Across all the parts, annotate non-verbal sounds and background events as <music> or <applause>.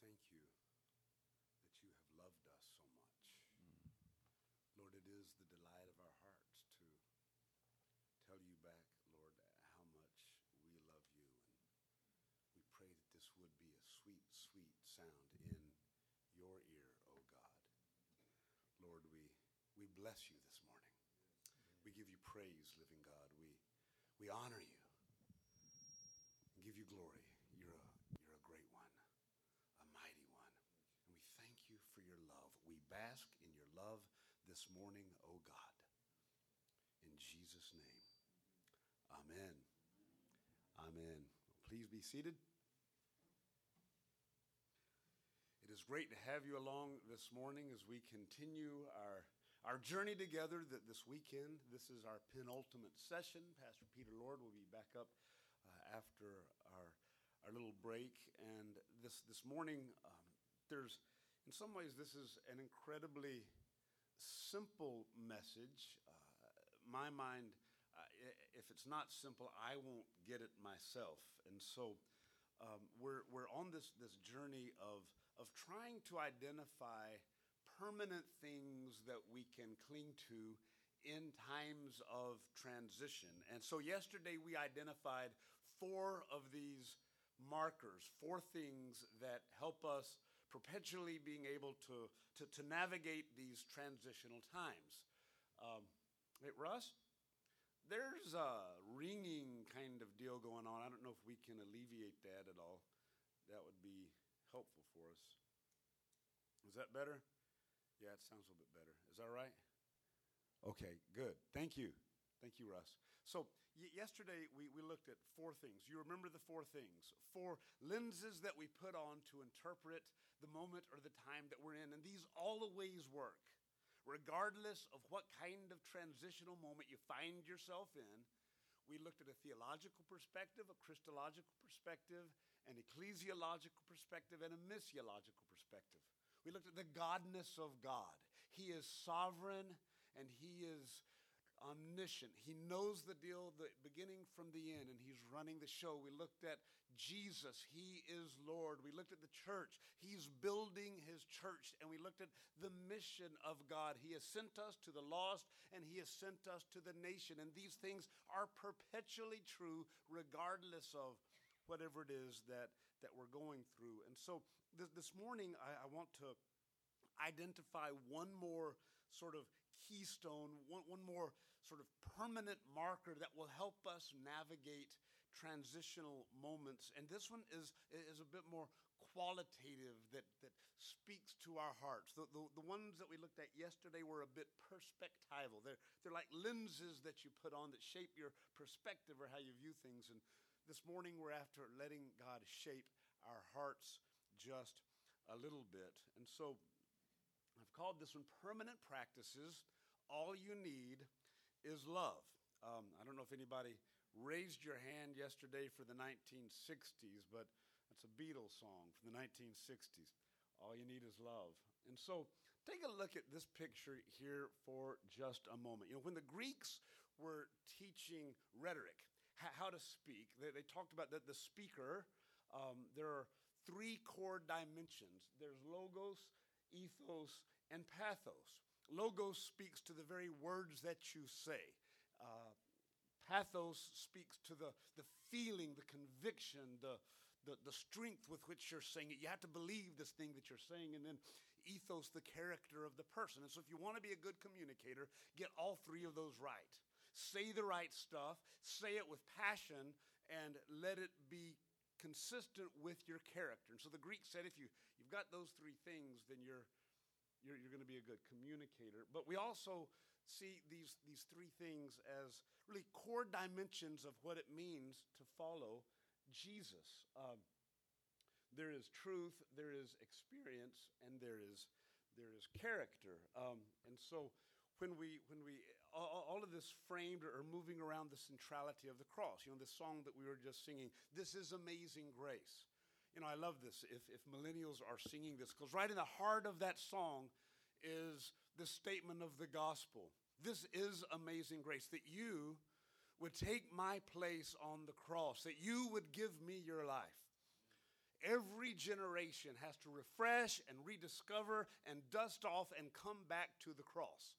thank you that you have loved us so much. Lord, it is the delight of our hearts to tell you back, Lord, how much we love you. And we pray that this would be a sweet, sweet sound in your ear, O oh God. Lord, we, we bless you this morning. We give you praise, living God. We, we honor you give you glory. You're a, you're a great one, a mighty one. And we thank you for your love. We bask in your love this morning, O oh God. In Jesus' name, amen. Amen. Please be seated. It is great to have you along this morning as we continue our, our journey together that this weekend. This is our penultimate session. Pastor Peter Lord will be back up uh, after our, our little break. And this, this morning, um, there's, in some ways, this is an incredibly simple message. Uh, my mind, uh, if it's not simple, I won't get it myself. And so um, we're, we're on this, this journey of, of trying to identify permanent things that we can cling to in times of transition. And so yesterday we identified four of these markers, four things that help us perpetually being able to, to, to navigate these transitional times. Um, Russ, there's a ringing kind of deal going on. I don't know if we can alleviate that at all. That would be helpful for us. Is that better? Yeah, it sounds a little bit better. Is that right? Okay, good. Thank you. Thank you, Russ. So, y- yesterday we, we looked at four things. You remember the four things, four lenses that we put on to interpret the moment or the time that we're in. And these always work, regardless of what kind of transitional moment you find yourself in. We looked at a theological perspective, a Christological perspective, an ecclesiological perspective, and a missiological perspective. We looked at the godness of God. He is sovereign and He is omniscient. He knows the deal, the beginning from the end, and he's running the show. We looked at Jesus. He is Lord. We looked at the church. He's building his church. And we looked at the mission of God. He has sent us to the lost, and he has sent us to the nation. And these things are perpetually true, regardless of whatever it is that, that we're going through. And so this, this morning, I, I want to identify one more sort of keystone, one, one more sort of permanent marker that will help us navigate transitional moments. And this one is, is a bit more qualitative that, that speaks to our hearts. The, the, the ones that we looked at yesterday were a bit perspectival. They're, they're like lenses that you put on that shape your perspective or how you view things. And this morning we're after letting God shape our hearts just a little bit. And so I've called this one Permanent Practices. All you need is love. Um, I don't know if anybody raised your hand yesterday for the 1960s, but that's a Beatles song from the 1960s. All you need is love. And so take a look at this picture here for just a moment. You know, when the Greeks were teaching rhetoric, how to speak, they, they talked about that the speaker, um, there are three core dimensions there's logos, ethos, and pathos. Logos speaks to the very words that you say. Pathos speaks to the, the feeling, the conviction, the, the, the strength with which you're saying it. You have to believe this thing that you're saying. And then ethos, the character of the person. And so if you want to be a good communicator, get all three of those right. Say the right stuff, say it with passion, and let it be consistent with your character. And so the Greek said if you, you've got those three things, then you're, you're, you're going to be a good communicator. But we also see these, these three things as really core dimensions of what it means to follow Jesus. Um, there is truth, there is experience, and there is, there is character. Um, and so when we, when we all, of this framed or moving around the centrality of the cross, you know, this song that we were just singing, this is amazing grace. You know, I love this if, if millennials are singing this, because right in the heart of that song is the statement of the gospel. This is amazing grace that you would take my place on the cross, that you would give me your life. Every generation has to refresh and rediscover and dust off and come back to the cross.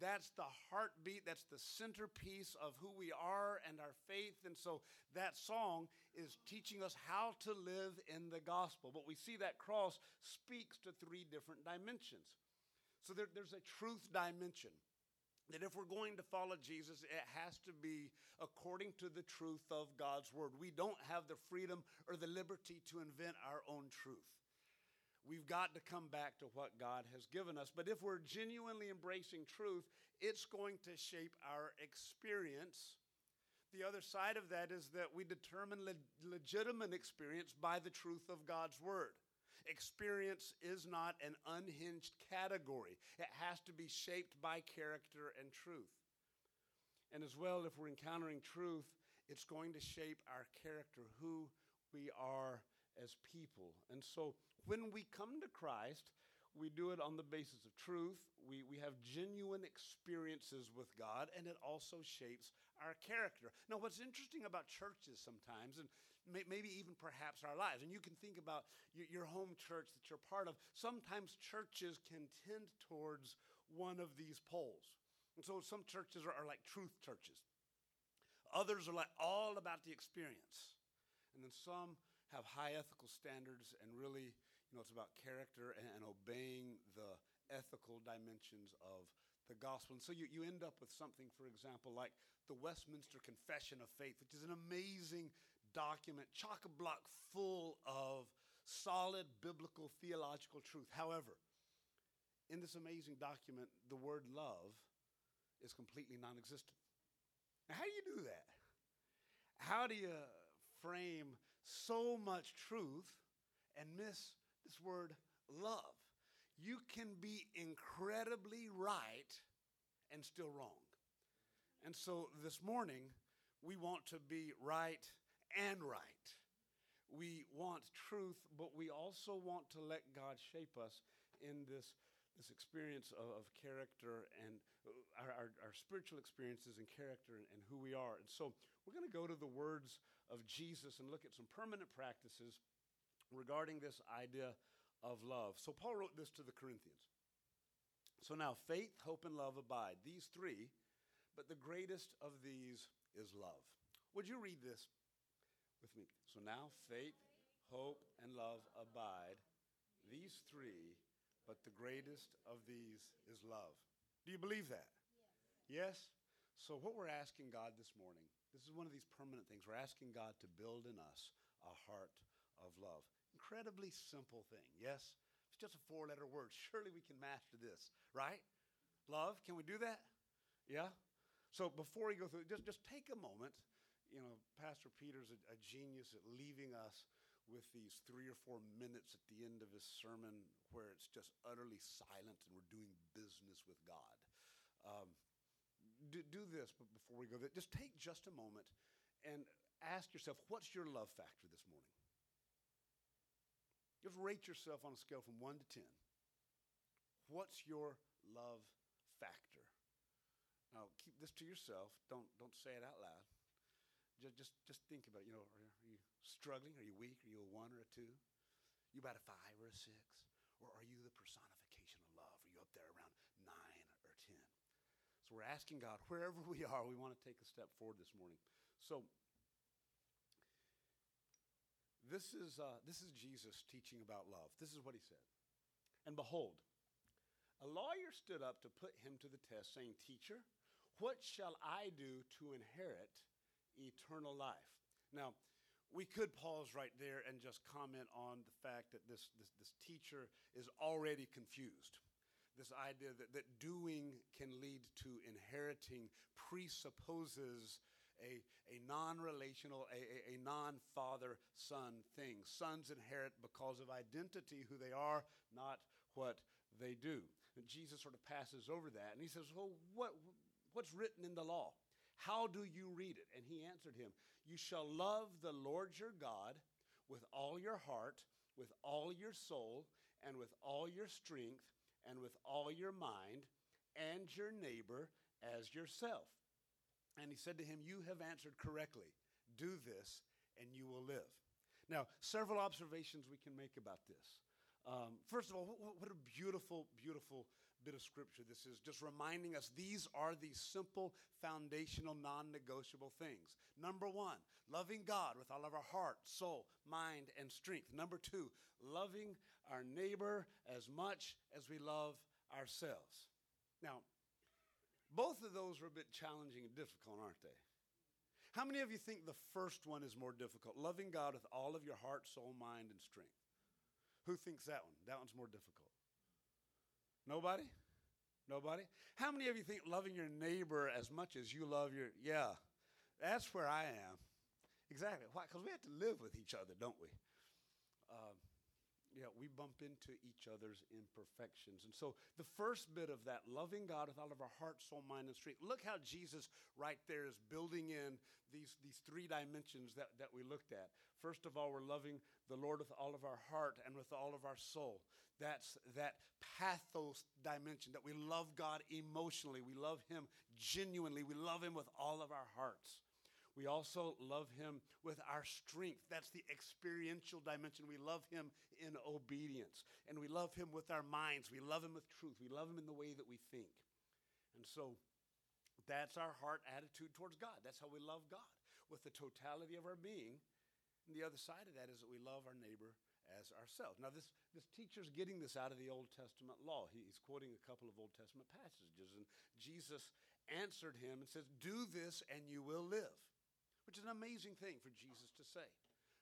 That's the heartbeat, that's the centerpiece of who we are and our faith. And so that song is teaching us how to live in the gospel. But we see that cross speaks to three different dimensions. So there, there's a truth dimension that if we're going to follow Jesus, it has to be according to the truth of God's word. We don't have the freedom or the liberty to invent our own truth. We've got to come back to what God has given us. But if we're genuinely embracing truth, it's going to shape our experience. The other side of that is that we determine le- legitimate experience by the truth of God's word. Experience is not an unhinged category, it has to be shaped by character and truth. And as well, if we're encountering truth, it's going to shape our character, who we are as people. And so when we come to Christ, we do it on the basis of truth. We, we have genuine experiences with God, and it also shapes our character. Now, what's interesting about churches sometimes, and maybe even perhaps our lives, and you can think about your, home church that you're part of, sometimes churches can tend towards one of these poles. And so some churches are, are like truth churches, others are like all about the experience. And then some have high ethical standards and really you know, it's about character and, and obeying the ethical dimensions of the gospel. And so you, you end up with something, for example, like the Westminster Confession of Faith, which is an amazing document, chock a block full of solid biblical theological truth. However, in this amazing document, the word love is completely non existent. Now, how do you do that? How do you frame so much truth and miss this word love. You can be incredibly right and still wrong. And so this morning, we want to be right and right. We want truth, but we also want to let God shape us in this, this experience of, of character and uh, our, our, our, spiritual experiences and character and, and who we are. And so we're going to go to the words of Jesus and look at some permanent practices regarding this idea of love. So Paul wrote this to the Corinthians. So now faith, hope, and love abide, these three, but the greatest of these is love. Would you read this with me? So now faith, hope, and love abide, these three, but the greatest of these is love. Do you believe that? Yes. yes? So, what we're asking God this morning, this is one of these permanent things. We're asking God to build in us a heart of love incredibly simple thing. Yes? It's just a four letter word. Surely we can master this, right? Love, can we do that? Yeah? So before we go through, just, just take a moment. You know, Pastor Peter's a, a genius at leaving us with these three or four minutes at the end of his sermon where it's just utterly silent and we're doing business with God. Um, do, do this but before we go there. Just take just a moment and ask yourself, what's your love factor this morning? Just rate yourself on a scale from 1 to 10. What's your love factor? Now, keep this to yourself. Don't, don't say it out loud. Just, just, just think about it. You know, are, you struggling? Are you weak? Are you a one or a two? You about a five or a six? Or are you the personification of love? Are you up there around nine or 10? So we're asking God, wherever we are, we want to take a step forward this morning. So this is, uh, this is Jesus teaching about love. This is what he said. And behold, a lawyer stood up to put him to the test, saying, Teacher, what shall I do to inherit eternal life? Now, we could pause right there and just comment on the fact that this, this, this teacher is already confused. This idea that, that doing can lead to inheriting presupposes a, a non relational, a, a, a non father son thing. Sons inherit because of identity, who they are, not what they do. And Jesus sort of passes over that and he says, Well, what, what's written in the law? How do you read it? And he answered him, You shall love the Lord your God with all your heart, with all your soul, and with all your strength, and with all your mind, and your neighbor as yourself. And he said to him, You have answered correctly. Do this, and you will live. Now, several observations we can make about this. Um, first of all, what, what, a beautiful, beautiful bit of scripture this is, just reminding us these are the simple, foundational, non negotiable things. Number one, loving God with all of our heart, soul, mind, and strength. Number two, loving our neighbor as much as we love ourselves. Now, both of those are a bit challenging and difficult, aren't they? How many of you think the first one is more difficult? Loving God with all of your heart, soul, mind, and strength. Who thinks that one? That one's more difficult. Nobody? Nobody? How many of you think loving your neighbor as much as you love your. Yeah, that's where I am. Exactly. Why? Because we have to live with each other, don't we? Um, yeah, we bump into each other's imperfections. And so the first bit of that, loving God with all of our heart, soul, mind, and strength. Look how Jesus right there is building in these, these three dimensions that, that we looked at. First of all, we're loving the Lord with all of our heart and with all of our soul. That's that pathos dimension that we love God emotionally. We love Him genuinely. We love Him with all of our hearts. We also love him with our strength. That's the experiential dimension. We love him in obedience. And we love him with our minds. We love him with truth. We love him in the way that we think. And so that's our heart attitude towards God. That's how we love God with the totality of our being. And the other side of that is that we love our neighbor as ourselves. Now, this, this teacher's getting this out of the Old Testament law. He's quoting a couple of Old Testament passages. And Jesus answered him and says, Do this and you will live which is an amazing thing for Jesus to say.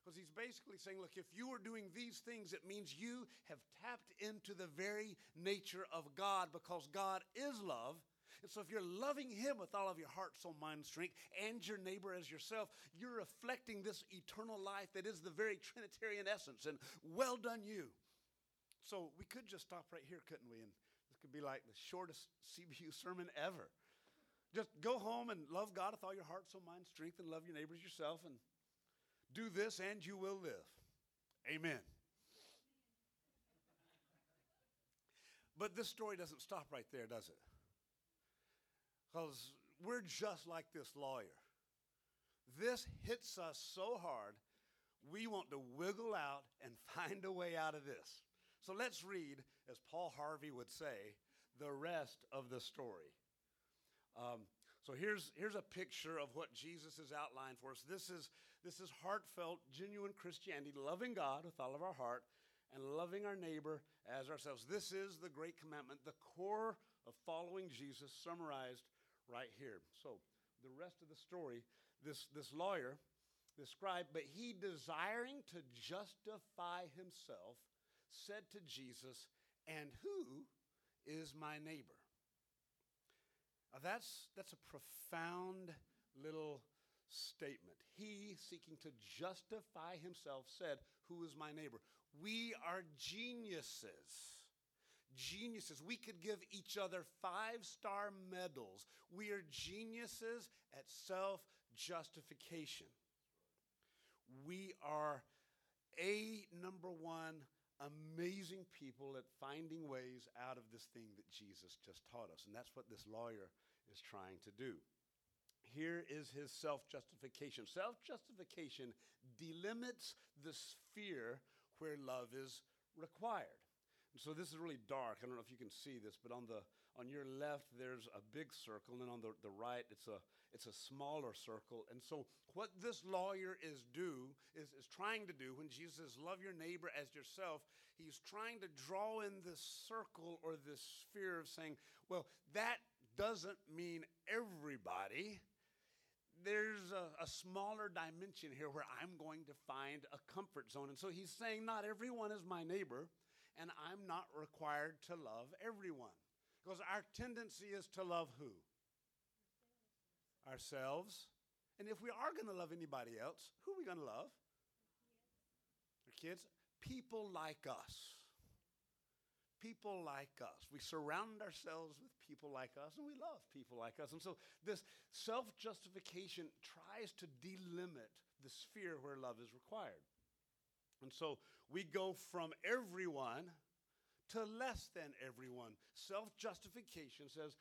Because he's basically saying, look, if you are doing these things, it means you have tapped into the very nature of God because God is love. And so if you're loving him with all of your heart, soul, mind, strength, and your neighbor as yourself, you're reflecting this eternal life that is the very Trinitarian essence. And well done, you. So we could just stop right here, couldn't we? And this could be like the shortest CBU sermon ever. Just go home and love God with all your heart, soul, mind, strength, and love your neighbors yourself, and do this, and you will live. Amen. But this story doesn't stop right there, does it? Because we're just like this lawyer. This hits us so hard, we want to wiggle out and <laughs> find a way out of this. So let's read, as Paul Harvey would say, the rest of the story. Um, so here's, here's a picture of what Jesus has outlined for us. This is, this is heartfelt, genuine Christianity, loving God with all of our heart and loving our neighbor as ourselves. This is the great commandment, the core of following Jesus, summarized right here. So the rest of the story, this, this lawyer, this scribe, but he desiring to justify himself, said to Jesus, And who is my neighbor? Now that's, that's a profound little statement. He, seeking to justify himself, said, Who is my neighbor? We are geniuses. Geniuses. We could give each other five star medals. We are geniuses at self justification. We are a number one amazing people at finding ways out of this thing that Jesus just taught us. And that's what this lawyer is trying to do. Here is his self justification. Self justification delimits the sphere where love is required. So this is really dark. I don't know if you can see this, but on the on your left there's a big circle, and then on the, the right it's a it's a smaller circle. And so what this lawyer is do is, is trying to do when Jesus says, Love your neighbor as yourself, he's trying to draw in this circle or this sphere of saying, Well, that doesn't mean everybody there's a, a, smaller dimension here where I'm going to find a comfort zone. And so he's saying, Not everyone is my neighbor and I'm not required to love everyone. Because our tendency is to love who? Ourselves. And if we are going to love anybody else, who are we going to love? Our kids. People like us. People like us. We surround ourselves with people like us, and we love people like us. And so this self justification tries to delimit the sphere where love is required. And so we go from everyone to less than everyone. Self justification says,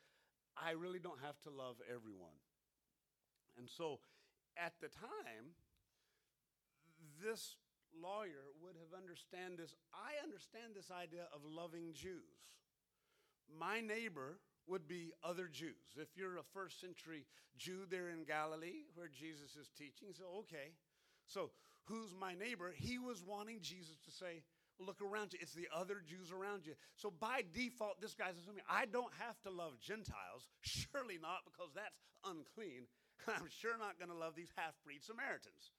I really don't have to love everyone. And so at the time, this lawyer would have understand this. I understand this idea of loving Jews. My neighbor would be other Jews. If you're a first century Jew there in Galilee where Jesus is teaching, so okay. So who's my neighbor? He was wanting Jesus to say, look around you. It's the other Jews around you. So by default, this guy's assuming I don't have to love Gentiles. <laughs> Surely not, because that's unclean. <laughs> I'm sure not going to love these half breed Samaritans.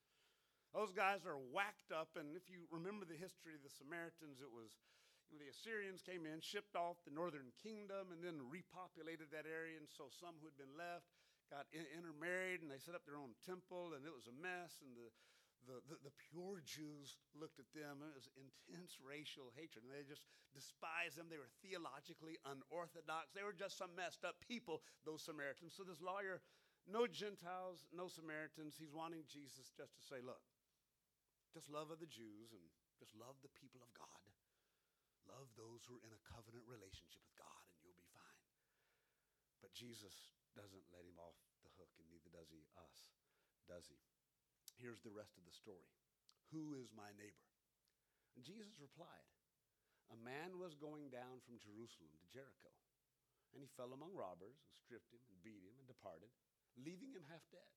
Those guys are whacked up, and if you remember the history of the Samaritans, it was you know, the Assyrians came in, shipped off the northern kingdom, and then repopulated that area. And so some who had been left got in- intermarried, and they set up their own temple, and it was a mess. And the, the, the, the pure Jews looked at them, and it was intense racial hatred. And they just despised them. They were theologically unorthodox. They were just some messed up people, those Samaritans. So this lawyer, no Gentiles, no Samaritans, he's wanting Jesus just to say, look, just love of the Jews and just love the people of God. Love those who are in a covenant relationship with God, and you'll be fine. But Jesus doesn't let him off the hook, and neither does he us, does he? Here's the rest of the story Who is my neighbor? And Jesus replied, A man was going down from Jerusalem to Jericho, and he fell among robbers who stripped him and beat him and departed, leaving him half dead.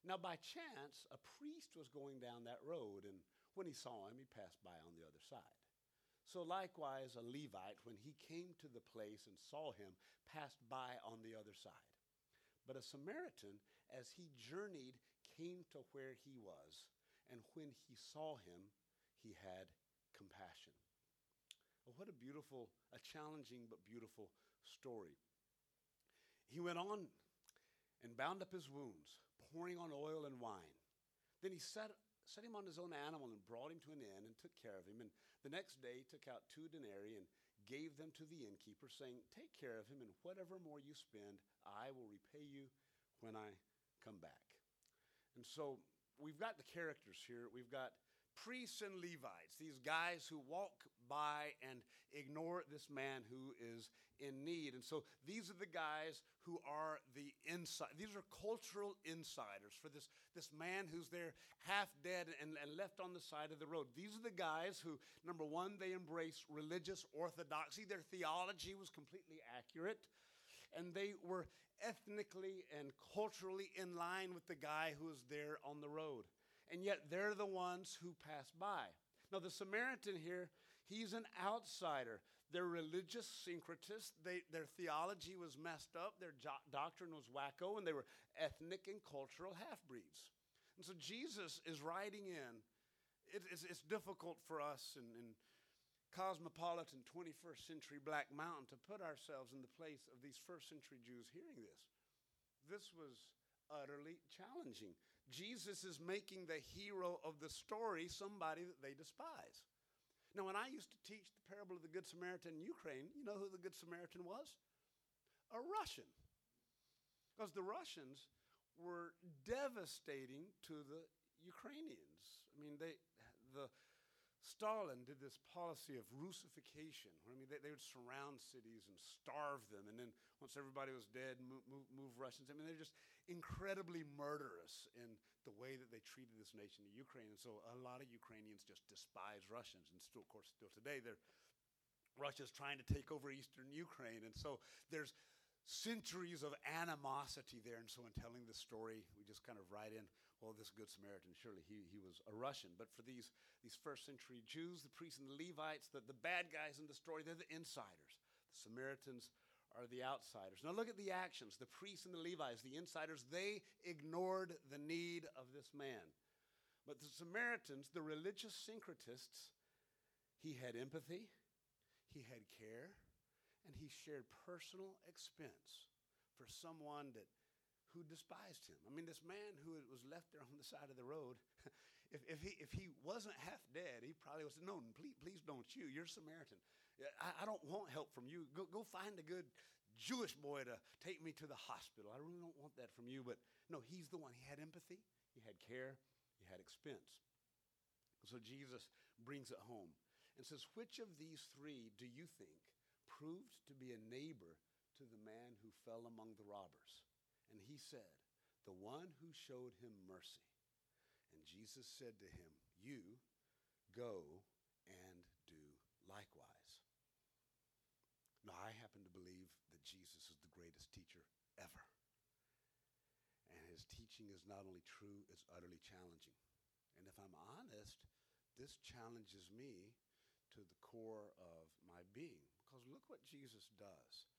Now, by chance, a priest was going down that road, and when he saw him, he passed by on the other side. So, likewise, a Levite, when he came to the place and saw him, passed by on the other side. But a Samaritan, as he journeyed, came to where he was, and when he saw him, he had compassion. Well, what a beautiful, a challenging but beautiful story. He went on and bound up his wounds pouring on oil and wine. Then he set, set him on his own animal and brought him to an inn and took care of him. And the next day took out two denarii and gave them to the innkeeper, saying, Take care of him, and whatever more you spend, I will repay you when I come back. And so we've got the characters here. We've got priests and Levites, these guys who walk by and ignore this man who is in need. And so these are the guys who are the inside. These are cultural insiders for this, this man who's there half dead and, and left on the side of the road. These are the guys who, number one, they embrace religious orthodoxy. Their theology was completely accurate. And they were ethnically and culturally in line with the guy who was there on the road and yet they're the ones who pass by. Now, the Samaritan here, he's an outsider. They're religious syncretists. They, their theology was messed up, their jo- doctrine was wacko, and they were ethnic and cultural half breeds. And so Jesus is riding in. It, it's, it's, difficult for us and, in cosmopolitan 21st century Black Mountain to put ourselves in the place of these first century Jews hearing this. This was utterly challenging. Jesus is making the hero of the story somebody that they despise. Now, when I used to teach the parable of the Good Samaritan in Ukraine, you know who the Good Samaritan was? A Russian. Because the Russians were devastating to the Ukrainians. I mean, they, the, Stalin did this policy of Russification. I mean, they, they, would surround cities and starve them, and then once everybody was dead, move, move, move, Russians. I mean, they're just incredibly murderous in the way that they treated this nation, the Ukraine. And so a lot of Ukrainians just despise Russians, and still, of course, still today, they're Russia's trying to take over eastern Ukraine, and so there's centuries of animosity there. And so, in telling the story, we just kind of write in, well, this Good Samaritan, surely he, he was a Russian. But for these, these first century Jews, the priests and the Levites, the, the bad guys in the story, they're the insiders. The Samaritans are the outsiders. Now, look at the actions. The priests and the Levites, the insiders, they ignored the need of this man. But the Samaritans, the religious syncretists, he had empathy, he had care, and he shared personal expense for someone that who despised him. I mean, this man who was left there on the side of the road, <laughs> if, if, he, if he wasn't half dead, he probably was, no, please, please don't you. You're Samaritan. I, I don't want help from you. Go, go find a good Jewish boy to take me to the hospital. I really don't want that from you. But no, he's the one. He had empathy, he had care, he had expense. So Jesus brings it home and says, Which of these three do you think proved to be a neighbor to the man who fell among the robbers? And he said, The one who showed him mercy. And Jesus said to him, You go and do likewise. Now, I happen to believe that Jesus is the greatest teacher ever. And his teaching is not only true, it's utterly challenging. And if I'm honest, this challenges me to the core of my being. Because look what Jesus does.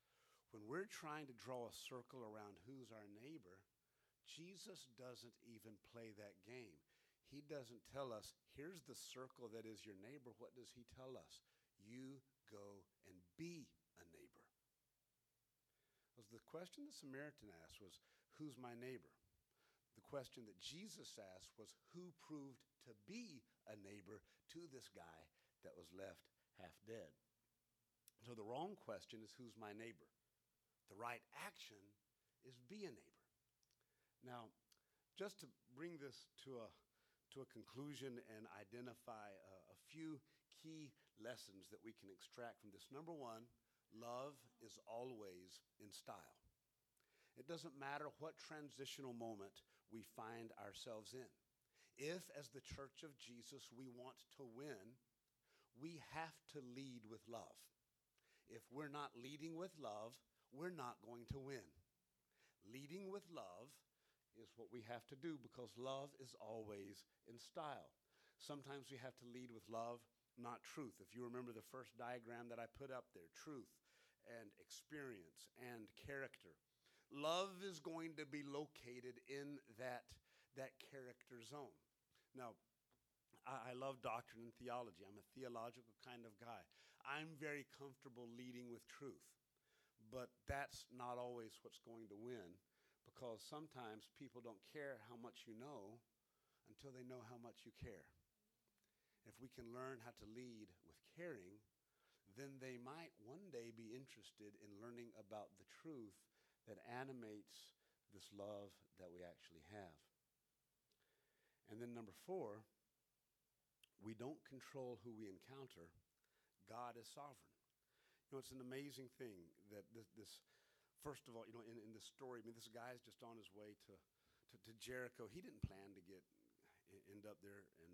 When we're trying to draw a circle around who's our neighbor, Jesus doesn't even play that game. He doesn't tell us, here's the circle that is your neighbor. What does he tell us? You go and be a neighbor. Because the question the Samaritan asked was, Who's my neighbor? The question that Jesus asked was, Who proved to be a neighbor to this guy that was left half dead? So the wrong question is, Who's my neighbor? The right action is be a neighbor. Now, just to bring this to a to a conclusion and identify a, a few key lessons that we can extract from this. Number one, love is always in style. It doesn't matter what transitional moment we find ourselves in. If, as the church of Jesus, we want to win, we have to lead with love. If we're not leading with love, we're not going to win. Leading with love is what we have to do because love is always in style. Sometimes we have to lead with love, not truth. If you remember the first diagram that I put up there, truth and experience and character. Love is going to be located in that, that character zone. Now, I, love doctrine and theology. I'm a theological kind of guy. I'm very comfortable leading with truth, but that's not always what's going to win because sometimes people don't care how much you know until they know how much you care. If we can learn how to lead with caring, then they might one day be interested in learning about the truth that animates this love that we actually have. And then, number four, we don't control who we encounter, God is sovereign. You know, it's an amazing thing that this, this first of all, you know, in, in the story, I mean, this guy's just on his way to, to, to Jericho. He didn't plan to get end up there and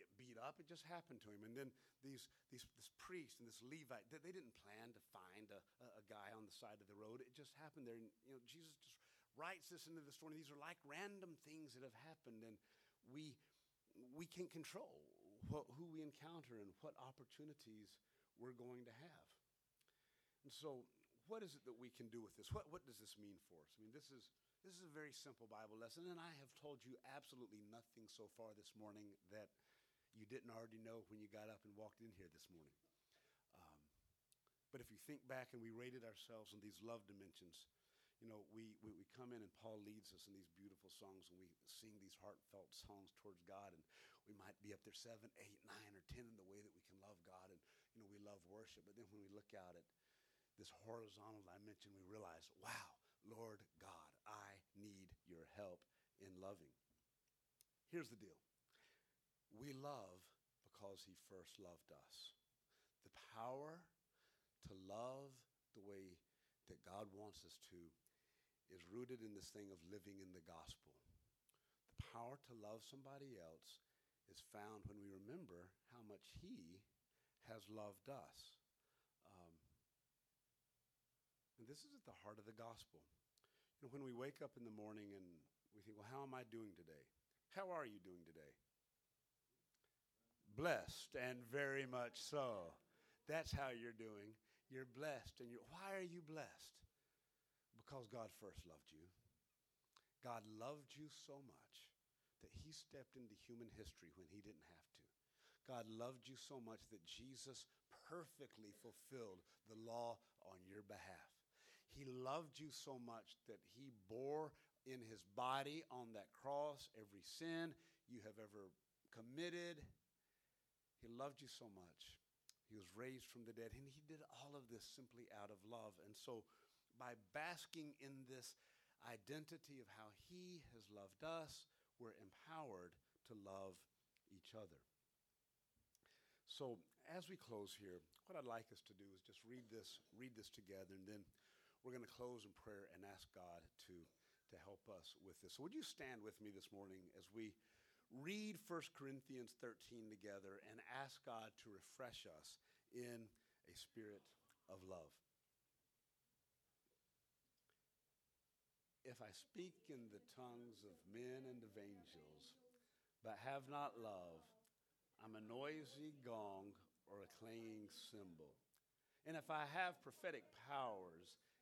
get beat up. It just happened to him. And then these, these this priest and this Levite, they, they didn't plan to find a, a, guy on the side of the road. It just happened there. And, you know, Jesus just writes this into the story. These are like random things that have happened, and we, we can control what, who we encounter and what opportunities we're going to have. And so what is it that we can do with this? What, what does this mean for us? I mean, this is, this is a very simple Bible lesson, and I have told you absolutely nothing so far this morning that you didn't already know when you got up and walked in here this morning. Um, but if you think back and we rated ourselves on these love dimensions, you know, we, we, we come in and Paul leads us in these beautiful songs and we sing these heartfelt songs towards God. And we might be up there seven, eight, nine, or ten in the way that we can love God. And, you know, we love worship. But then when we look out at this horizontal dimension, we realize, wow, Lord God, I need your help in loving. Here's the deal we love because he first loved us. The power to love the way that God wants us to is rooted in this thing of living in the gospel. The power to love somebody else is found when we remember how much he has loved us. And this is at the heart of the gospel. You know, when we wake up in the morning and we think, well, how am I doing today? How are you doing today? Blessed and very much so. That's how you're doing. You're blessed. And you're, why are you blessed? Because God first loved you. God loved you so much that he stepped into human history when he didn't have to. God loved you so much that Jesus perfectly fulfilled the law on your behalf. He loved you so much that he bore in his body on that cross every sin you have ever committed. He loved you so much. He was raised from the dead, and he did all of this simply out of love. And so, by basking in this identity of how he has loved us, we're empowered to love each other. So, as we close here, what I'd like us to do is just read this, read this together, and then we're going to close in prayer and ask God to, to help us with this. So, would you stand with me this morning as we read 1 Corinthians 13 together and ask God to refresh us in a spirit of love. If I speak in the tongues of men and of angels, but have not love, I'm a noisy gong or a clanging cymbal. And if I have prophetic powers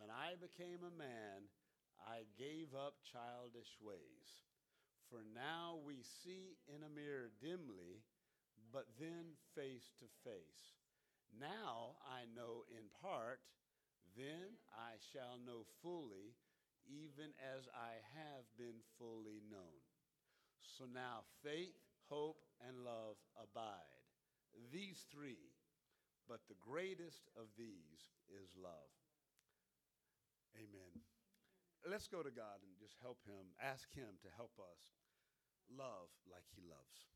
When I became a man, I gave up childish ways. For now we see in a mirror dimly, but then face to face. Now I know in part, then I shall know fully, even as I have been fully known. So now faith, hope, and love abide. These three, but the greatest of these is love. Amen. Let's go to God and just help Him, ask Him to help us love like He loves.